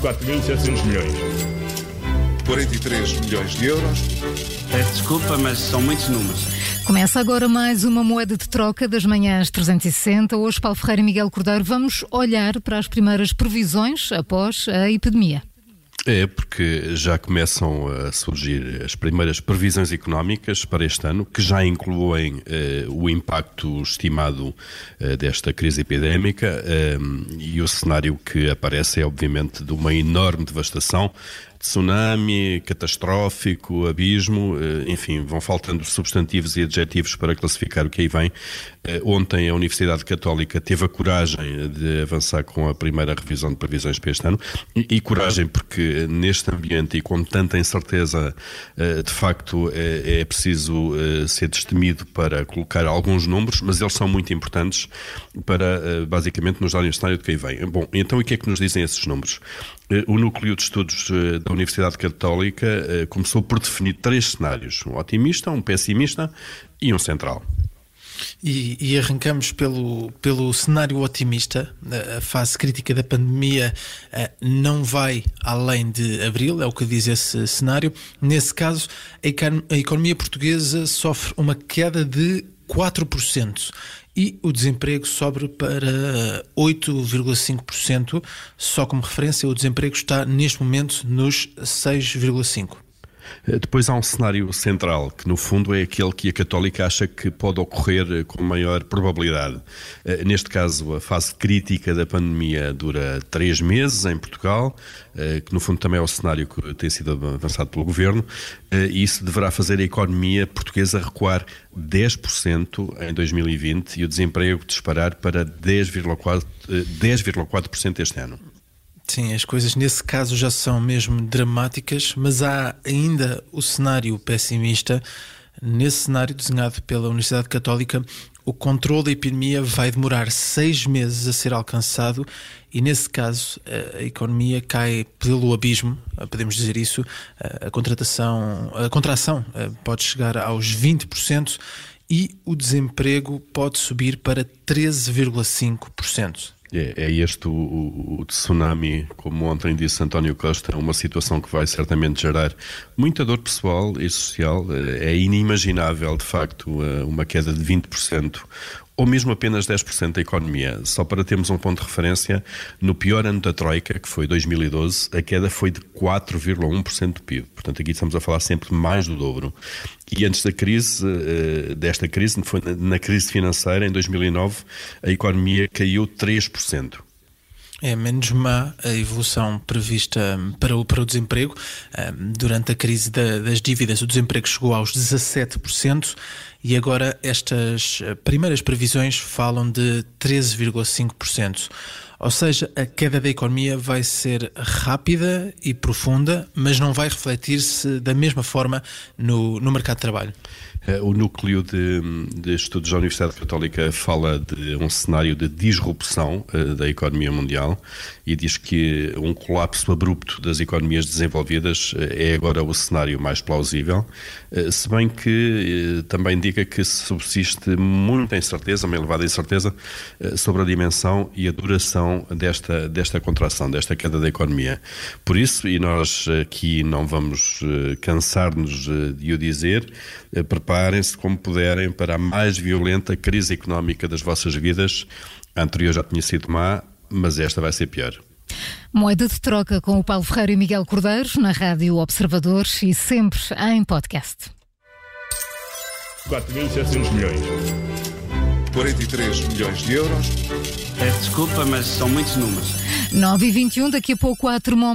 4.700 milhões. 43 milhões de euros. Peço desculpa, mas são muitos números. Começa agora mais uma moeda de troca das manhãs 360. Hoje, Paulo Ferreira e Miguel Cordeiro, vamos olhar para as primeiras previsões após a epidemia. É, porque já começam a surgir as primeiras previsões económicas para este ano, que já incluem eh, o impacto estimado eh, desta crise epidémica eh, e o cenário que aparece é, obviamente, de uma enorme devastação tsunami, catastrófico, abismo, eh, enfim, vão faltando substantivos e adjetivos para classificar o que aí vem. Eh, ontem a Universidade Católica teve a coragem de avançar com a primeira revisão de previsões para este ano e, e coragem porque neste ambiente e com tanta incerteza, eh, de facto é, é preciso ser destemido para colocar alguns números, mas eles são muito importantes para basicamente nos darem o cenário de que aí vem. Bom, então o que é que nos dizem esses números? O núcleo de estudos da Universidade Católica eh, começou por definir três cenários: um otimista, um pessimista e um central. E, e, arrancamos pelo, pelo cenário otimista. A fase crítica da pandemia eh, não vai além de abril, é o que diz esse cenário. Nesse caso, a economia portuguesa sofre uma queda de 4% e o desemprego sobe para 8,5%. Só como referência, o desemprego está neste momento nos 6,5%. Eh, depois há um cenário central, que no fundo é aquele que a Católica acha que pode ocorrer eh, com maior probabilidade. Eh, neste caso, a fase crítica da pandemia dura três meses em Portugal, que no fundo também é o cenário que tem sido avançado pelo Governo, e isso deverá fazer a economia portuguesa recuar 10% em 2020 e o desemprego disparar para 10,4% 10 este ano. Sim, as coisas nesse caso já são mesmo dramáticas, mas há ainda o cenário pessimista. Nesse cenário desenhado pela Universidade Católica, o controle da epidemia vai demorar seis meses a ser alcançado e, nesse caso, a economia cai pelo abismo, podemos dizer isso. A contratação, a contração pode chegar aos 20% e o desemprego pode subir para 13,5%. É, é este o, o, o, tsunami, como ontem disse António Costa, uma situação que vai certamente gerar muita dor pessoal e social. É, é inimaginável, de facto, eh, uma queda de 20% ou mesmo apenas 10% da economia. Só para termos um ponto de referência, no pior ano da Troika, que foi 2012, a queda foi de 4,1% do PIB. Portanto, aqui estamos a falar sempre mais do dobro. E antes da crise, eh, desta crise, foi na crise financeira, em 2009, a economia caiu 3%. É menos má a evolução prevista para o, para o desemprego. Durante a crise da, das dívidas, o desemprego chegou aos 17% e agora estas eh, primeiras previsões falam de 13,5%. Ou seja, a queda da economia vai ser rápida e profunda, mas não vai refletir-se da mesma forma no, no mercado de trabalho. Eh, o núcleo de, de, estudos da Universidade Católica fala de um cenário de disrupção uh, da economia mundial e diz que um colapso abrupto das economias desenvolvidas uh, é agora o cenário mais plausível, uh, se bem que também indica que subsiste muita incerteza, uma elevada incerteza sobre a dimensão e a duração desta, desta contração, desta queda da economia. Por isso, e nós aqui não vamos cansar-nos de o dizer, preparem-se como puderem para a mais violenta crise económica das vossas vidas. A anterior já tinha sido má, mas esta vai ser pior. Moeda de troca com o Paulo Ferreira e Miguel Cordeiro na Rádio Observadores e sempre em podcast. 4.700 milhões. 43 milhões de euros. Peço desculpa, mas são muitos números. 9 e 21 daqui a pouco há termómetro.